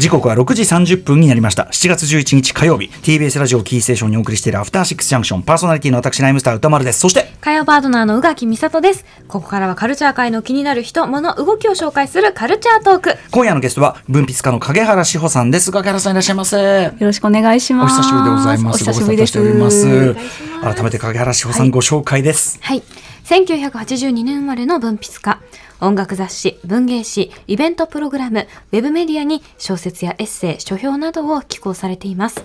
時刻は6時30分になりました。7月11日火曜日。TBS ラジオキーステーションにお送りしているアフターシックスジャンクション。パーソナリティの私ライムスター歌丸です。そして火曜パートナーの宇垣美里です。ここからはカルチャー界の気になる人物動きを紹介するカルチャートーク。今夜のゲストは文筆家の影原志保さんです。影原さんいらっしゃいませ。よろしくお願いします。お久しぶりでございます。お久しぶりです。ご無沙汰しております。改めて影原志保さん、ご紹介です。はい。1982年生まれの文筆家音楽雑誌、文芸誌、イベントプログラム、ウェブメディアに小説やエッセイ、書評などを寄稿されています。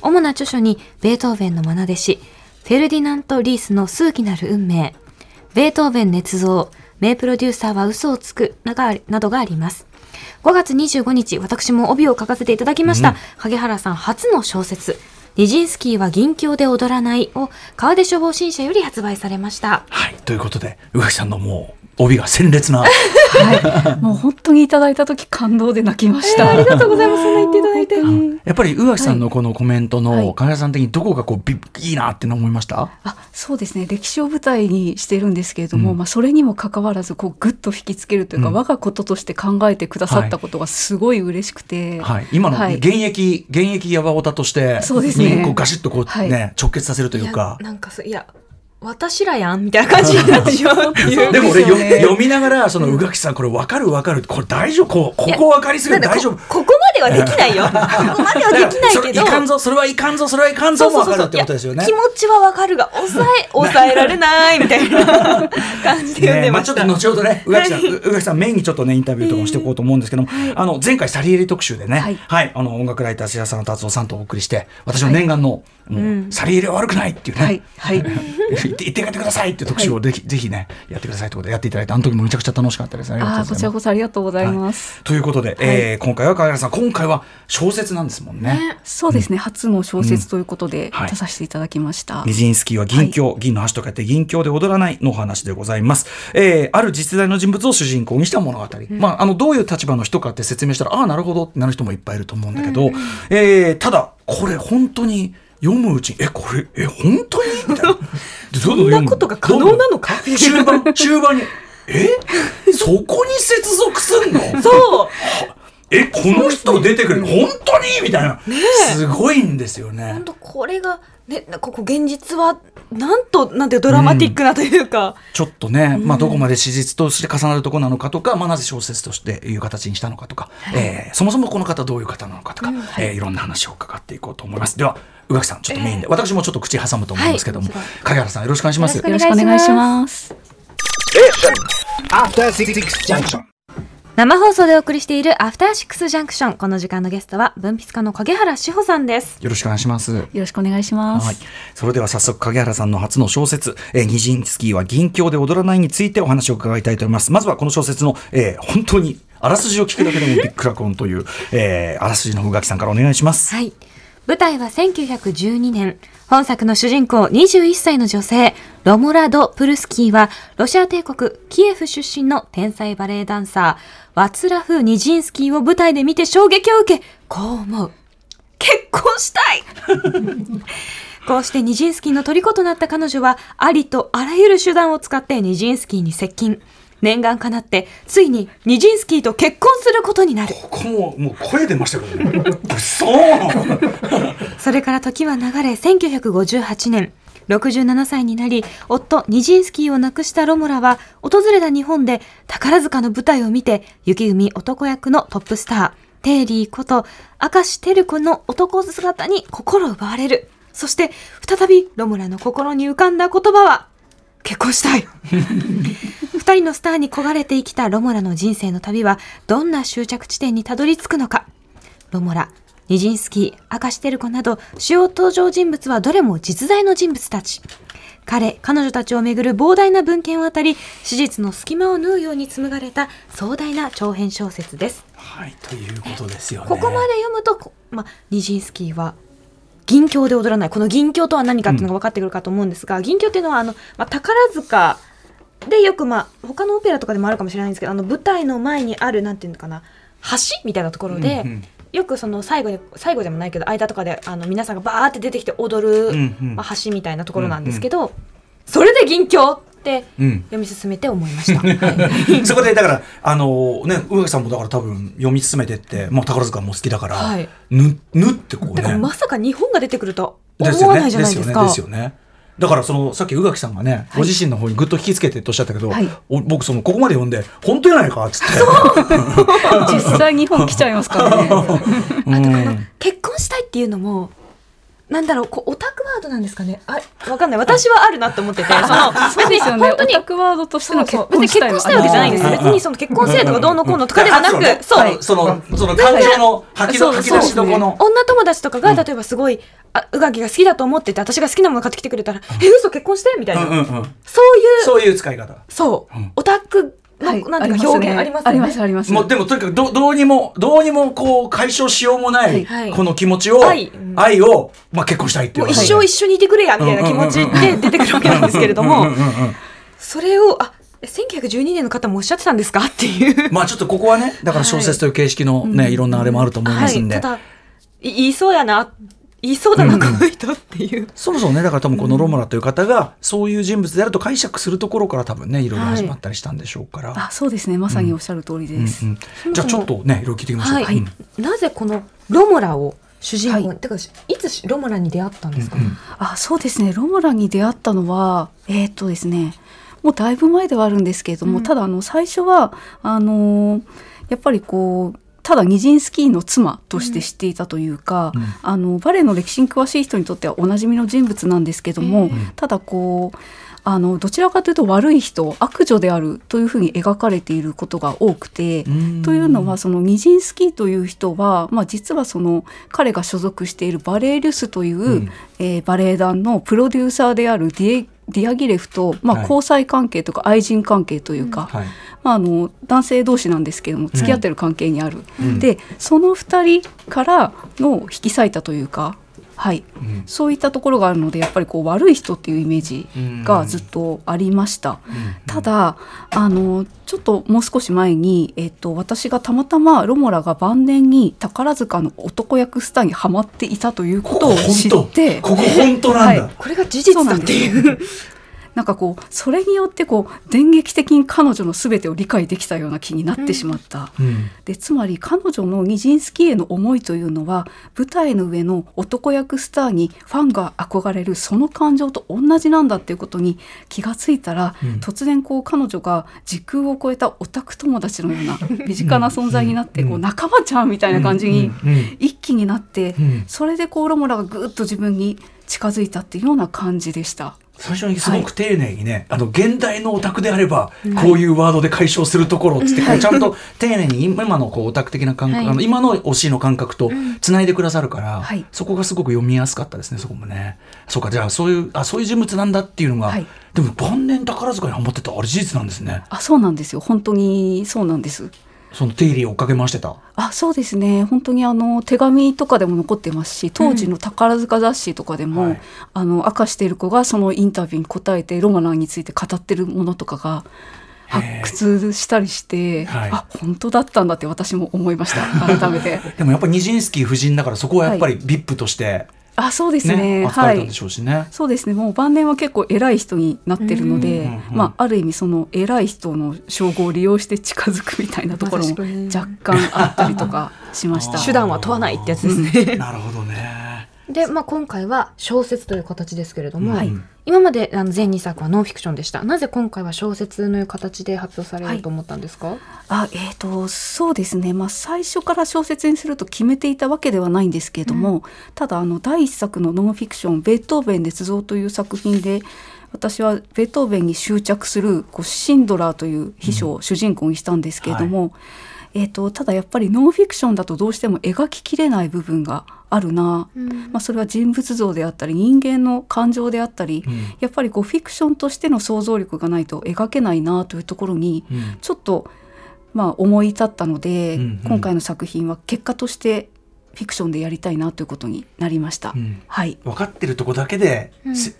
主な著書に、ベートーベンの愛弟子、フェルディナント・リースの数奇なる運命、ベートーベン捏造、名プロデューサーは嘘をつくなどがあります。5月25日、私も帯を書かせていただきました、うん、影原さん初の小説、ニジンスキーは銀鏡で踊らないを川出消防新社より発売されました。はい、ということで、宇垣さんのもう帯が鮮烈な、はい、もう本当にいただいた時感動で泣きました、えー、ありがとうございます。そんな言っていただいて、やっぱり宇垣さんのこのコメントの金谷さん的にどこがこういいなって思いました？あそうですね。歴史を舞台にしてるんですけれども、うん、まあそれにもかかわらずこうぐっと引きつけるというか、うん、我がこととして考えてくださったことがすごい嬉しくて、はい、今の現役、現役ヤバオタとしてそうですねこうガシッとこうね、直結させるというか。なんかいや私らやんみたいな感じになってしまうっていう。でも俺、ね、読みながら、その宇垣さん、これ分かる分かる。これ大丈夫？こここ分かりすぎる大丈夫？ここまではできないよ。ここまではできないけど。いかんぞ、それはいかんぞ、それはいかんぞも分かるってことですよね。気持ちは分かるが、抑え、抑えられないみたいな感じで読んでました。まあちょっと後ほどね、宇垣さん、宇垣さんメインにちょっとね、インタビューとかもしていこうと思うんですけども、あの、前回サリエリ特集でね、はい、あの、音楽ライター白沢達夫さんとお送りして、私の念願の、サリエリは悪くないっていうね。はい。はい。言って帰ってください。いっていう特集をぜひ、はい、ぜひねやってくださいということでやっていただいてあの時もめちゃくちゃ楽しかったですねあこちらこそありがとうございます、はい、ということで、はい、えー、今回は川原さん今回は小説なんですもんね、ね、そうですね、うん、初の小説ということで出させていただきました、ニジンスキーは銀鏡、銀の橋と書いて銀鏡で踊らないのお話でございます、えー、ある実在の人物を主人公にした物語、うん、まああのどういう立場の人かって説明したらああなるほどってなる人もいっぱいいると思うんだけど、うん、えー、ただこれ本当に読むうちにえこれえ本当に？みたいな。そんなことが可能なのか？中盤中盤に。え？そこに接続すんの？そう。えこの人出てくる、ね、本当に？みたいな、ね、すごいんですよね。本当これがねここ現実はなんとなんてドラマティックなというか、うん、ちょっとね、うん、まあどこまで史実として重なるところなのかとか、まあなぜ小説としていう形にしたのかとか、はい、えー、そもそもこの方どういう方なのかとか、うん、えー、いろんな話を伺っていこうと思います。では宇垣さんちょっとメインで、えー、私もちょっと口挟むと思うんですけども、はい、影原さんよろしくお願いします。よろしくお願いします生放送でお送りしているアフターシックスジャンクションこの時間のゲストは文筆家の影原志保さんです。よろしくお願いします。よろしくお願いします。はい。それでは早速影原さんの初の小説、えー、ニジンスキーは銀鏡で踊らないについてお話を伺いたいと思います。まずはこの小説の、えー、本当にあらすじを聞くだけでもビックラコンという、えー、あらすじの宇垣さんからお願いします。はい舞台は1912年。本作の主人公21歳の女性、ロモラド・プルスキーは、ロシア帝国キエフ出身の天才バレエダンサー、ワツラフ・ニジンスキーを舞台で見て衝撃を受け、こう思う。結婚したい こうしてニジンスキーの虜となった彼女は、ありとあらゆる手段を使ってニジンスキーに接近。念願かなってついにニジンスキーと結婚することになる。ここももう声出ましたけどね。それから時は流れ1958年。67歳になり夫ニジンスキーを亡くしたロモラは訪れた日本で宝塚の舞台を見て雪組男役のトップスターテイリーこと明石照子の男姿に心奪われる。そして再びロムラの心に浮かんだ言葉は結婚したい二人のスターに焦がれて生きたロモラの人生の旅はどんな終着地点にたどり着くのかロモラニジンスキー明石テル子など主要登場人物はどれも実在の人物たち彼彼女たちをめぐる膨大な文献をあたり史実の隙間を縫うように紡がれた壮大な長編小説です。はいということですよね。ここまで読むと、まあ、ニジンスキーは銀鏡で踊らないこの銀鏡とは何かっていうのが分かってくるかと思うんですが、うん、銀鏡っていうのはあの、まあ、宝塚でよくまあ他のオペラとかでもあるかもしれないんですけどあの舞台の前にあるなんていうのかな橋みたいなところで、うんうん、よくその最後に最後でもないけど間とかであの皆さんがバーって出てきて踊る、うんうん、まあ、橋みたいなところなんですけど、うんうん、それで銀鏡ってて、読み進めて思いました。はい、そこでだからあのね宇垣さんもだから多分読み進めてって、まあ宝塚も好きだから、はい、ぬぬってこうね。まさか日本が出てくると思わないじゃないですか。ですよね。だからそのさっき宇垣さんがね、はい、ご自身の方にぐっと引きつけてとおっしゃったけど、はい、僕そのここまで読んで本当やないかっつって。実際日本来ちゃいますからね。あとこの結婚したいっていうのもなんだろう、こうオタクワードなんですかね。あ、わかんない。私はあるなって思ってて、その別に本当にオタクワードとしての結婚したい別に結婚したいわけじゃないんです。別にその結婚制度がどうのこうのとかではなく、そう、そのその感情の吐き出しどこの。女友達とかが例えばすごいあ宇垣が好きだと思ってて、私が好きなもの買ってきてくれたら、え嘘結婚して？みたいな、そういうそういう使い方。そう、オタクはい、なんていうか表現あります、ね、ありますあります。もうでもとにかくどどうにもどうにもこう解消しようもない、この気持ちを、はい、愛をまあ結婚したいっていう一生一緒にいてくれやみたいな気持ちで出てくるわけなんですけれどもそれをあ1912年の方もおっしゃってたんですか？っていう。まあちょっとここはねだから小説という形式のね、はい、いろんなあれもあると思いますんで、はい、ただ言いそうやな言いそうだな、この人っていう。そもそもね、だから多分このロモラという方が、そういう人物であると解釈するところから多分ね、いろいろ始まったりしたんでしょうから。あ、そうですね。まさにおっしゃる通りです。うん。うん、じゃあちょっとね、いろいろ聞いてみましょう。はい、なぜこのロモラを主人公、はい、てかいつロモラに出会ったんですか、うん。うん、あそうですね。ロモラに出会ったのはえー、っとですね。もうだいぶ前ではあるんですけれども、うん、ただあの最初はあのー、やっぱりこうただニジンスキーの妻として知っていたというか、うん、あのバレエの歴史に詳しい人にとってはおなじみの人物なんですけども、うん、ただこうあのどちらかというと悪い人悪女であるというふうに描かれていることが多くてというのはそのニジンスキーという人は、まあ、実はその彼が所属しているバレエリュスという、うん、えー、バレエ団のプロデューサーであるディエディアギレフと、まあ、交際関係とか愛人関係というか、はい、まあ、あの男性同士なんですけども付き合ってる関係にある、うん、でその2人からの引き裂いたというかはい、うん、そういったところがあるのでやっぱりこう悪い人っていうイメージがずっとありました、うん。うん、ただあのちょっともう少し前に、えっと、私がたまたまロモラが晩年に宝塚の男役スターにはまっていたということを知ってここ本当？なんだ、はい、これが事実だっていうなんかこうそれによってこう電撃的に彼女の全てを理解できたような気になってしまった、うん、でつまり彼女のニジンスキーへの思いというのは舞台の上の男役スターにファンが憧れるその感情と同じなんだっていうことに気がついたら、うん、突然こう彼女が時空を超えたオタク友達のような身近な存在になって、こう仲間ちゃんみたいな感じに一気になって、それでこうロモラがぐっと自分に近づいたっていうような感じでした。最初にすごく丁寧にね、はい、あの現代のオタクであればこういうワードで解消するところっつって、はい、ちゃんと丁寧に今のこうオタク的な感覚、はい、あの今の推しの感覚とつないでくださるから、そこがすごく読みやすかったですねそこもね。そうかじゃあそういうあそういう人物なんだっていうのが、でも晩年宝塚にハマってたあれ事実なんですね。あそうなんですよ。本当にそうなんですその定理を追っかけ回してた？あそうですね。本当にあの手紙とかでも残ってますし当時の宝塚雑誌とかでも、うんはい、あの明かしている子がそのインタビューに答えてロマナンについて語ってるものとかが発掘したりして、はい、あ本当だったんだって私も思いました。改めて。でもやっぱりニジンスキー夫人だからそこはやっぱり VIP として、はいあそうですね。ねはい、そうですね。もう晩年は結構偉い人になってるので、まあ、ある意味その偉い人の称号を利用して近づくみたいなところも若干あったりとかしました。手段は問わないってやつですね、なるほどねで、まあ、今回は小説という形ですけれども、はい、今まであの全2作はノンフィクションでした。なぜ今回は小説の形で発表されると思ったんですか、はい、あえーと、そうですね、まあ、最初から小説にすると決めていたわけではないんですけれども、うん、ただあの第1作のノンフィクション「ベートーベン捏造」という作品で私はベートーベンに執着するこうシンドラーという秘書を主人公にしたんですけれども、うんはい。えーと、ただやっぱりノンフィクションだとどうしても描ききれない部分があるな、うん、まあ、それは人物像であったり人間の感情であったり、うん、やっぱりこうフィクションとしての想像力がないと描けないなというところに、ちょっと、まあ、思い立ったので、うんうん、今回の作品は結果としてフィクションでやりたいなということになりました。はい、分かってるとこだけで、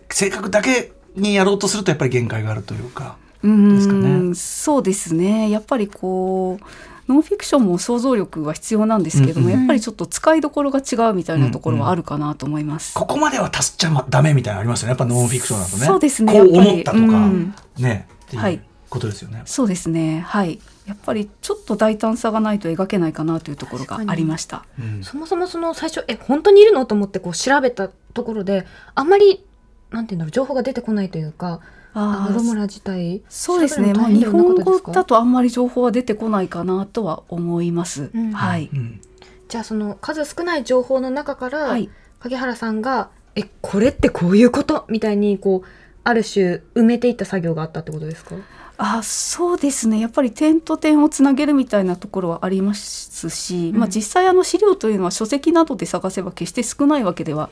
性格だけにやろうとするとやっぱり限界があるというか。うん、ね、そうですね。やっぱりこうノンフィクションも想像力は必要なんですけども、うんうん、やっぱりちょっと使いどころが違うみたいなところはあるかなと思います。うんうん、ここまでは足しちゃダメみたいなのありますよねやっぱノンフィクションだとね。そうですねこう思ったとか、うん、ねはいことですよね。そうですねはいやっぱりちょっと大胆さがないと描けないかなというところがありました。うん、そもそもその最初え本当にいるの？と思ってこう調べたところであんまりなんていうんだろう情報が出てこないというか。あロムラ自体そうですね、まあ、日本語だとあんまり情報は出てこないかなとは思います。うん、はい、うん、じゃあその数少ない情報の中から、はい、影原さんが「えこれってこういうこと?」みたいにこうある種埋めていった作業があったってことですか？あそうですね。やっぱり点と点をつなげるみたいなところはありますし、うん、まあ、実際あの資料というのは書籍などで探せば決して少ないわけでは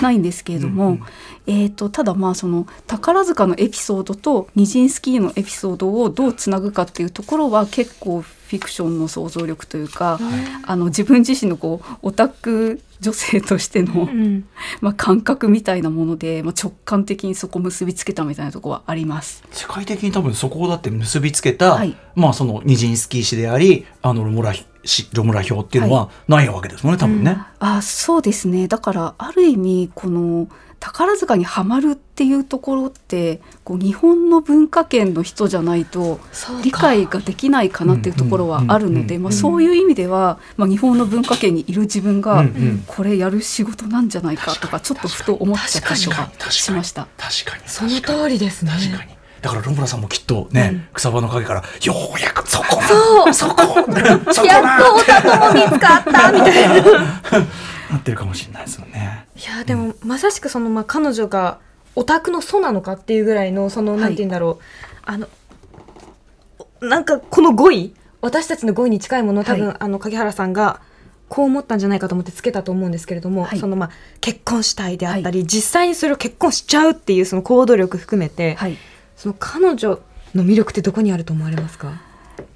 ないんですけれども、うん、えーと、ただまあその宝塚のエピソードとニジンスキーのエピソードをどうつなぐかっていうところは結構フィクションの想像力というか、あの自分自身のこうオタク女性としての、うん、まあ、感覚みたいなもので、まあ、直感的にそこ結びつけたみたいなところはあります。世界的に多分そこをだって結びつけた、はい、まあ、そのニジンスキー氏でありあのロムラロムラ表っていうのはないわけですもんね、はい、多分ね。うん、あそうですね。だからある意味この宝塚にはまるっていうところってこう日本の文化圏の人じゃないと理解ができないかなっていうところはあるのでそういう意味では、まあ、日本の文化圏にいる自分がこれやる仕事なんじゃないかとかちょっとふと思っちゃった。りとかしました。確かにその通りですね。だからロンブラさんもきっとね、うん、草場の陰からようやくそこそう。そこそこやっとお宅も見つかったみたいな。なってるかもしれないですよね。いやでも、まさしくそのまあ彼女がオタクの祖なのかっていうぐらいのその、なんて言うんだろう。あのなんかこの語彙私たちの語彙に近いものを多分、はい、あの影原さんがこう思ったんじゃないかと思ってつけたと思うんですけれども、はい、そのまあ結婚したいであったり、はい、実際にそれを結婚しちゃうっていうその行動力含めて、その彼女の魅力ってどこにあると思われますか？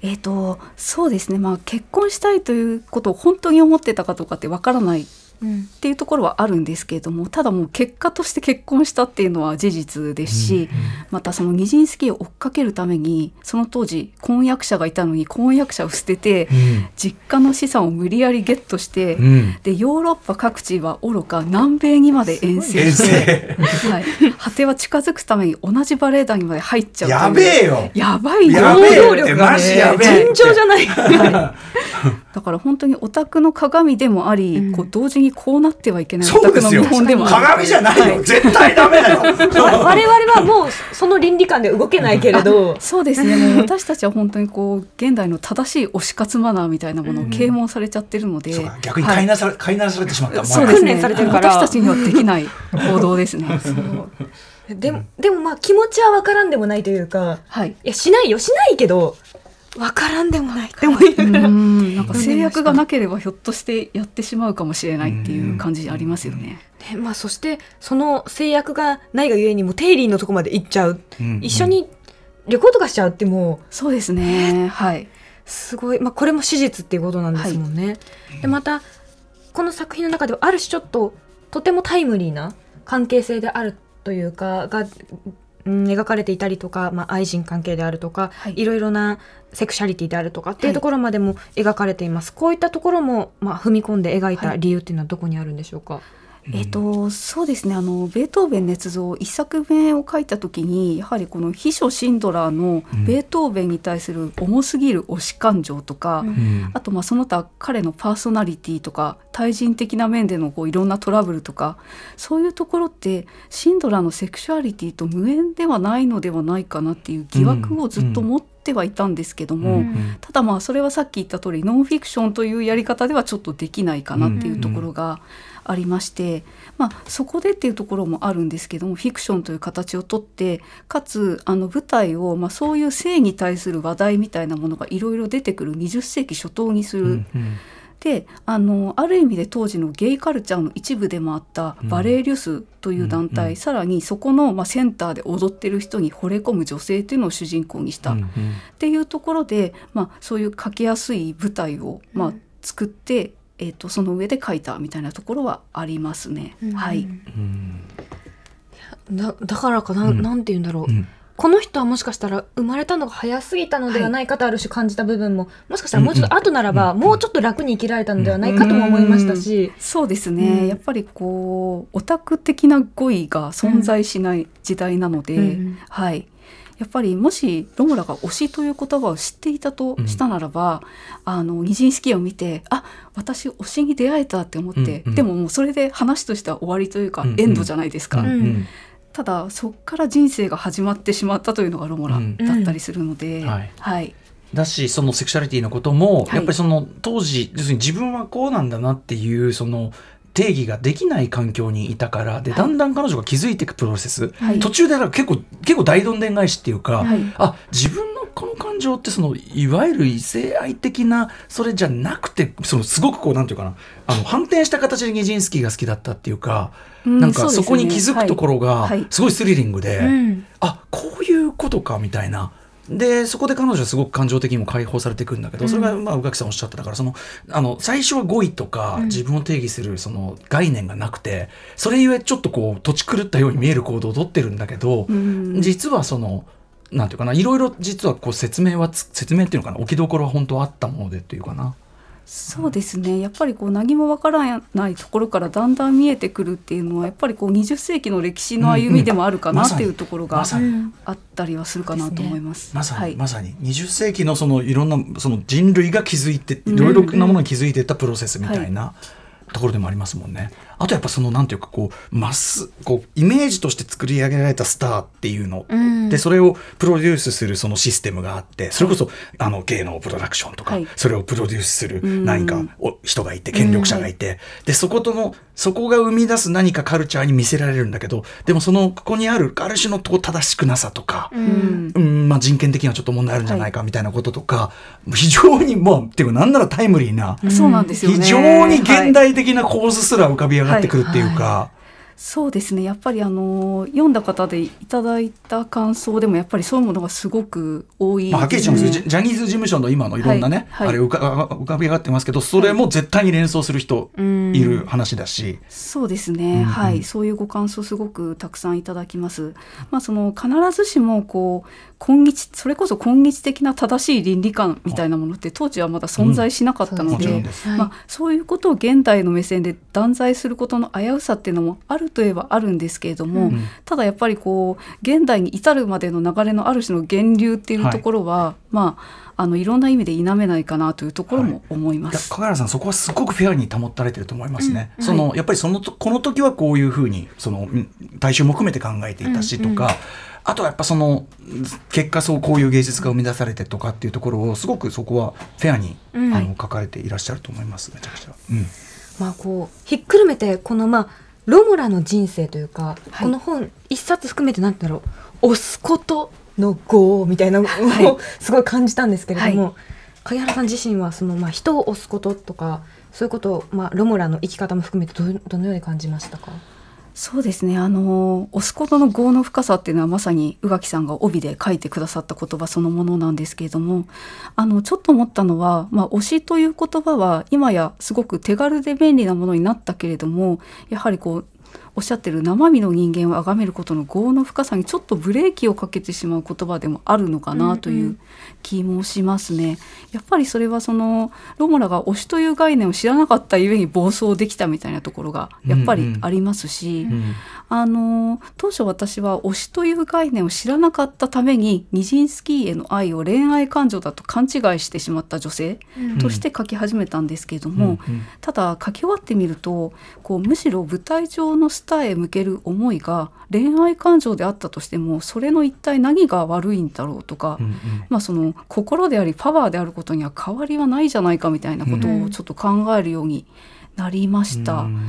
えーと、そうですね、まあ、結婚したいということを本当に思ってたかどうかってわからないっていうところはあるんですけれども、ただもう結果として結婚したっていうのは事実ですし、うんうん、またそのニジンスキーを追っかけるためにその当時婚約者がいたのに婚約者を捨てて、うん、実家の資産を無理やりゲットして、うん、でヨーロッパ各地はおろか南米にまで遠征。して、はい、果ては近づくために同じバレエ団にまで入っちゃうやべえよ。やばい行動力がね尋常じゃない、はい。だから本当にオタクの鏡でもあり、うん、こう同時にこうなってはいけない。の見本でもある鏡じゃないよ、はい、絶対ダメだよ。我々はもうその倫理観で動けないけれど。そうですね。私たちは本当にこう現代の正しい推し活マナーみたいなものを啓蒙されちゃってるので、うん、逆に飼い。なされ、はい、飼いなされてしまった。そうですね。私たちにはできない行動ですね。でも、でもまあ気持ちは分からんでもないというか、はい、いやしないよ。しないけど分からんでもないでもうん。なんか制約がなければひょっとしてやってしまうかもしれないっていう感じありますよね。ねまあ、そしてその制約がないがゆえにもテイリーのとこまで行っちゃう、うん、一緒に旅行とかしちゃうってもうそうですね。はい。すごい、まあ、これも史実っていうことなんですもんね。はい、でまたこの作品の中ではある種ちょっととてもタイムリーな関係性であるというかがうん、描かれていたりとか、まあ、愛人関係であるとか、はい、いろいろなセクシャリティであるとかっていうところまでも描かれています、はい、こういったところも、まあ、踏み込んで描いた理由っていうのはどこにあるんでしょうか、えーと、そうですね。あのベートーベン捏造一作目を書いた時にやはりこの秘書シンドラーのベートーベンに対する重すぎる推し感情とか、うん、あとまあその他彼のパーソナリティとか対人的な面でのこういろんなトラブルとかそういうところってシンドラーのセクシュアリティと無縁ではないのではないかなっていう疑惑をずっと持ってはいたんですけども、うん、ただまあそれはさっき言った通りノンフィクションというやり方ではちょっとできないかなっていうところが。うんありまして、まあ、そこでっていうところもあるんですけどもフィクションという形をとってかつあの舞台を、まあ、そういう性に対する話題みたいなものがいろいろ出てくる20世紀初頭にする。うんうん。であのある意味で当時のゲイカルチャーの一部でもあったバレエリュスという団体、うんうん、さらにそこの、まあ、センターで踊ってる人に惚れ込む女性というのを主人公にした、うんうん、っていうところで、まあ、そういう書きやすい舞台を、まあ、作ってえーと、その上で書いたみたいなところはありますね。うん、はい、だだからかな,、ん、なんて言うんだろう、うん、この人はもしかしたら生まれたのが早すぎたのではないかとある種感じた部分も、もしかしたらもうちょっと後ならば、もうちょっと楽に生きられたのではないかとも思いましたし、そうですね、うん、やっぱりこうオタク的な語彙が存在しない時代なので、うん、はいやっぱりもしロムラが推しという言葉を知っていたとしたならば、うん、あのニジンスキーを見てあ私推しに出会えたって思って、うんうん、でももうそれで話としては終わりというか、エンドじゃないですか。うんうん。ただそこから人生が始まってしまったというのがロモラだったりするので、うん、はい、はい。だしそのセクシャリティのことも、やっぱりその当時要するに自分はこうなんだなっていうその定義ができない環境にいたからで、だんだん彼女が気づいていくプロセス、はい、途中で結構結構大どんでん返しっていうか、はい、あ自分のこの感情ってそのいわゆる異性愛的なそれじゃなくてそのすごくこうなんていうかなあの反転した形でニジンスキーが好きだったっていうか。なんかそこに気づくところがすごいスリリングで、うん、あこういうことかみたいな。でそこで彼女はすごく感情的にも解放されていくんだけど、それがまあ宇垣さんおっしゃってたからそのあの最初は語彙とか自分を定義するその概念がなくてそれゆえちょっとこう土地狂ったように見える行動をとってるんだけど、実はその。なんていうかないろいろ実はこう説明は説明っていうのかな置きどころは本当はあったものでっていうかな。そうですねやっぱりこう何もわからないところからだんだん見えてくるっていうのはやっぱりこう20世紀の歴史の歩みでもあるかなっていうところがあったりはするかなと思います。まさに、まさに20世紀のそのいろんなその人類が築いていろいろなものに気づいていったプロセスみたいな。ところでもありますもんね。あとやっぱそのなんていうかこうマスこうイメージとして作り上げられたスターっていうの、うん、でそれをプロデュースするそのシステムがあってそれこそ、あの芸能プロダクションとか、はい、それをプロデュースする何かお人がいて権力者がいて、うん、でそことのそこが生み出す何かカルチャーに見せられるんだけどでもそのここにあるある種の正しくなさとか、うん、うん、まあ、人権的にはちょっと問題あるんじゃないかみたいなこととか、はい、非常にまあっていうかなんならタイムリーな、そうなんですよ、ね、非常に現代的な構図すら浮かび上がなってくるっていうか。はいそうですね。やっぱりあの読んだ方でいただいた感想でもやっぱりそういうものがすごく多い、ね、まあ、はっきりします。ジャニーズ事務所の今のいろんなね、はい。はい、あれ浮か浮かび上がってますけどそれも絶対に連想する人いる話だし、はい、そうですね、うん、はい。そういうご感想すごくたくさんいただきます。まあ、その必ずしもこう今日それこそ今日的な正しい倫理観みたいなものって当時はまだ存在しなかったのでうん、まあ、そういうことを現代の目線で断罪することの危うさっていうのもあるといえばあるんですけれども、うん、ただやっぱりこう現代に至るまでの流れのある種の源流っていうところは、はい、まああのいろんな意味で否めないかなというところも思います。はい、加原さんそこはすごくフェアに保たれてると思いますね。うん、その、はい、やっぱりそのこの時はこういうふうにその大衆も含めて考えていたしとか。うんうんあとはやっぱその結果そうこういう芸術が生み出されてとかっていうところをすごくそこはフェアに、うん、あの書かれていらっしゃると思いますめちゃくちゃ。うん、まあこうひっくるめてこのまあロモラの人生というか、はい、この本一冊含めてなんだろう。押すことの業みたいなのを、はい、すごい感じたんですけれども、はい、影原さん自身はそのまあ人を押すこととかそういうことをまあロモラの生き方も含めてどどのように感じましたか？そうですね。あの押すことの業の深さっていうのはまさに宇垣さんが帯で書いてくださった言葉そのものなんですけれどもあのちょっと思ったのは、まあ、推しという言葉は今やすごく手軽で便利なものになったけれどもやはりこうおっしゃってる生身の人間を崇めることの業の深さにちょっとブレーキをかけてしまう言葉でもあるのかなという気もしますね。うんうん、やっぱりそれはそのロモラが推しという概念を知らなかったゆえに暴走できたみたいなところがやっぱりありますし、うんうん、あの当初私は推しという概念を知らなかったためにニジンスキーへの愛を恋愛感情だと勘違いしてしまった女性として書き始めたんですけれども、うんうん、ただ書き終わってみるとこうむしろ舞台上のスターへ向ける思いが恋愛感情であったとしてもそれの一体何が悪いんだろうとか、うんうん、まあ、その心でありパワーであることには変わりはないじゃないかみたいなことをちょっと考えるようになりました。うん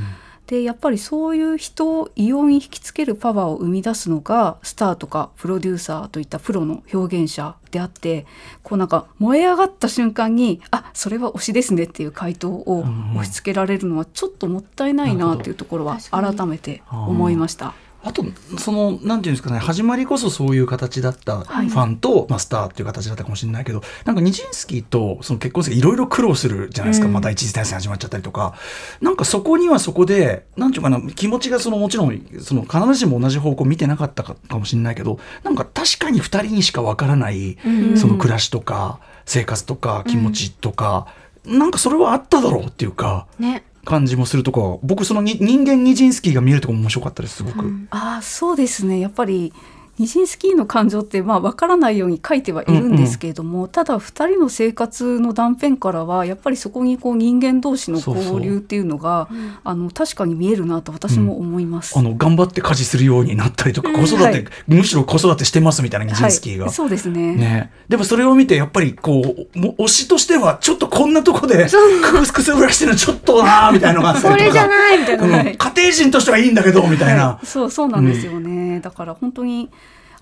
でやっぱりそういう人を異様に引きつけるパワーを生み出すのがスターとかプロデューサーといったプロの表現者であってこうなんか燃え上がった瞬間に「あそれは推しですね」っていう回答を押し付けられるのはちょっともったいないなというところは改めて思いました。あとそのなんていうんですかね始まりこそそういう形だったファンと、はい、まあ、スターっていう形だったかもしれないけどなんかニジンスキーとその結婚式いろいろ苦労するじゃないですか、うん、また一次大戦始まっちゃったりとか。なんかそこにはそこでなんていうかな気持ちがそのもちろんその必ずしも同じ方向見てなかったかかもしれないけどなんか確かに2人にしかわからない、その暮らしとか生活とか気持ちとか、うん、なんかそれはあっただろうっていうか。ね感じもするとか僕その人間ニジンスキーが見えるとこも面白かったですすごく。うん、あそうですねやっぱりニジンスキーの感情ってまあ分からないように書いてはいるんですけれども、うんうん、ただ2人の生活の断片からはやっぱりそこにこう人間同士の交流っていうのがあの確かに見えるなと私も思います、うん、あの頑張って家事するようになったりとか、子育て、はい、むしろ子育てしてますみたいなニジンスキーが、はい、そうですね。ね。でもそれを見てやっぱりこうも推しとしてはちょっとこんなとこでくすぶらしてるのちょっとなーみたいなのがそれじゃないみたいな、うん、家庭人としてはいいんだけどみたいな、そうそうなんですよね、だから本当に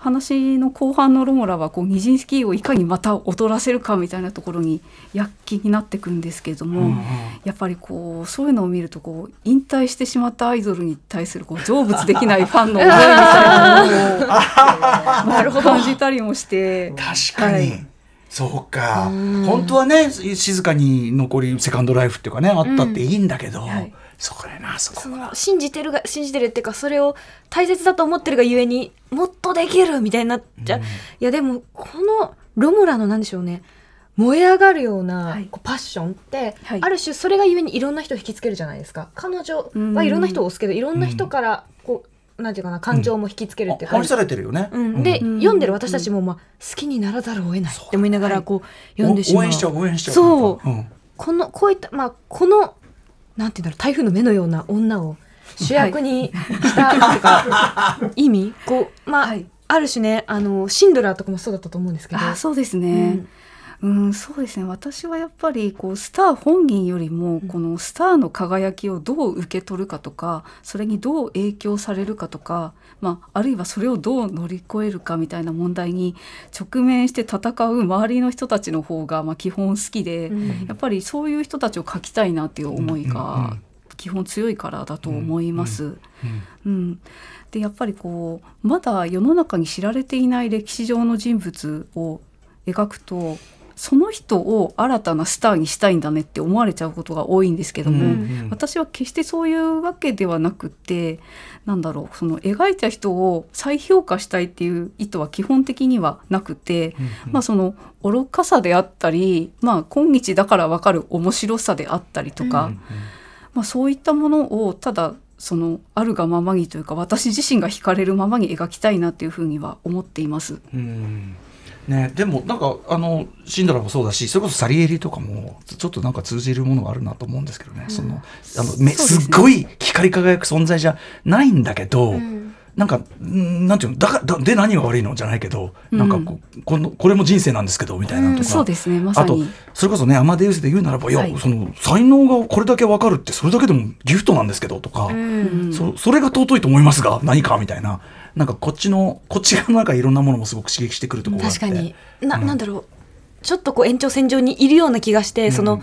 話の後半のロモラはこうニジンスキーをいかにまた踊らせるかみたいなところに躍起になってくんですけれども、うんうん、やっぱりこうそういうのを見るとこう引退してしまったアイドルに対するこう成仏できないファンの思いみたいなのをなるほど感じたりもして。確かに、はい、そうか。本当はね静かに残りセカンドライフっていうかねあったっていいんだけど。うん。はい。それなそこそ信じてるが信じてるっていうかそれを大切だと思ってるがゆえにもっとできるみたいになっちゃう、うん、いやでもこのロムラのなんでしょうね。燃え上がるような、こうパッションって、はい、ある種それがゆえにいろんな人を引きつけるじゃないですか。彼女はいろんな人を押すけどいろんな人からこう、なんていうかな感情も引きつけるっていうか、愛されてるよね、で、読んでる私たちも、まあ、好きにならざるを得ない。って思いながらこう、読んでしまう。応援しちゃう応援しちゃう。そう、このこういったまあこのなんていうんだろう台風の目のような女を主役にしたとか、意味？こうまあ、はい、ある種ねあのシンドラーとかもそうだったと思うんですけど。あそうですね、うん、うん、そうですね。私はやっぱりこうスター本人よりもこのスターの輝きをどう受け取るかとかそれにどう影響されるかとか、まあ、あるいはそれをどう乗り越えるかみたいな問題に直面して戦う周りの人たちの方がまあ基本好きで、うん、やっぱりそういう人たちを描きたいなっていう思いが基本強いからだと思います。うん、でやっぱりこうまだ世の中に知られていない歴史上の人物を描くとその人を新たなスターにしたいんだねって思われちゃうことが多いんですけども、うんうん、私は決してそういうわけではなくてなんだろうその描いた人を再評価したいっていう意図は基本的にはなくて、うんうん、まあその愚かさであったり、まあ、今日だから分かる面白さであったりとか、うんうん、まあ、そういったものをただそのあるがままにというか私自身が惹かれるままに描きたいなっていうふうには思っています。うんね、でもなんかあのシンドラもそうだしそれこそサリエリとかもちょっとなんか通じるものがあるなと思うんですけどね、うん、そのあのめすっごい光り輝く存在じゃないんだけど、うん、なんかなんていうのだからで何が悪いのじゃないけど、うん、なんかここのこれも人生なんですけどみたいなとか、そうですねまあとそれこそねアマデウスで言うならばいや、はい、その才能がこれだけ分かるってそれだけでもギフトなんですけどとか、そそれが尊いと思いますが何かみたいな。なんかこっちのこっち側のなんかいろんなものもすごく刺激してくるところがあって。確かに。な,、ん、なんだろう。ちょっとこう延長線上にいるような気がして、うん、その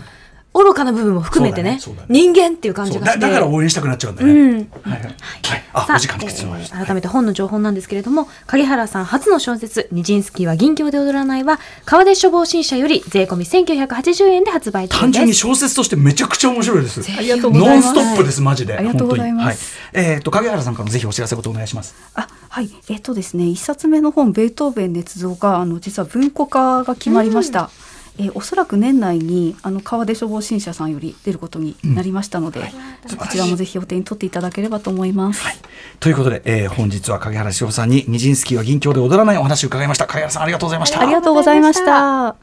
愚かな部分も含めてね、ねね、人間っていう感じがして。だから応援したくなっちゃうんだね、うん、はいはい、はい、あお時間です、えー、改めて本の情報なんですけれども影原さん初の小説「ニジンスキーは銀鏡で踊らない」は川出処方新社より税込み1980円で発売中です。単純に小説としてめちゃくちゃ面白いです。ありがとうございます。ノンストップですマジで。ありがとうございます、はい、えっ、ー、と影原さんからぜひお知らせことお願いします。あはい。えっ、ー、とですね一冊目の本ベートーベン捏造があの実は文庫化が決まりました、うんえー、おそらく年内にあの川出処方新社さんより出ることになりましたので、うん。はい、こちらもぜひお手に取っていただければと思います。はい、ということで、えー、本日は影原志保さんにニジンスキーは銀鏡で踊らないお話を伺いました。影原さんありがとうございました。ありがとうございました。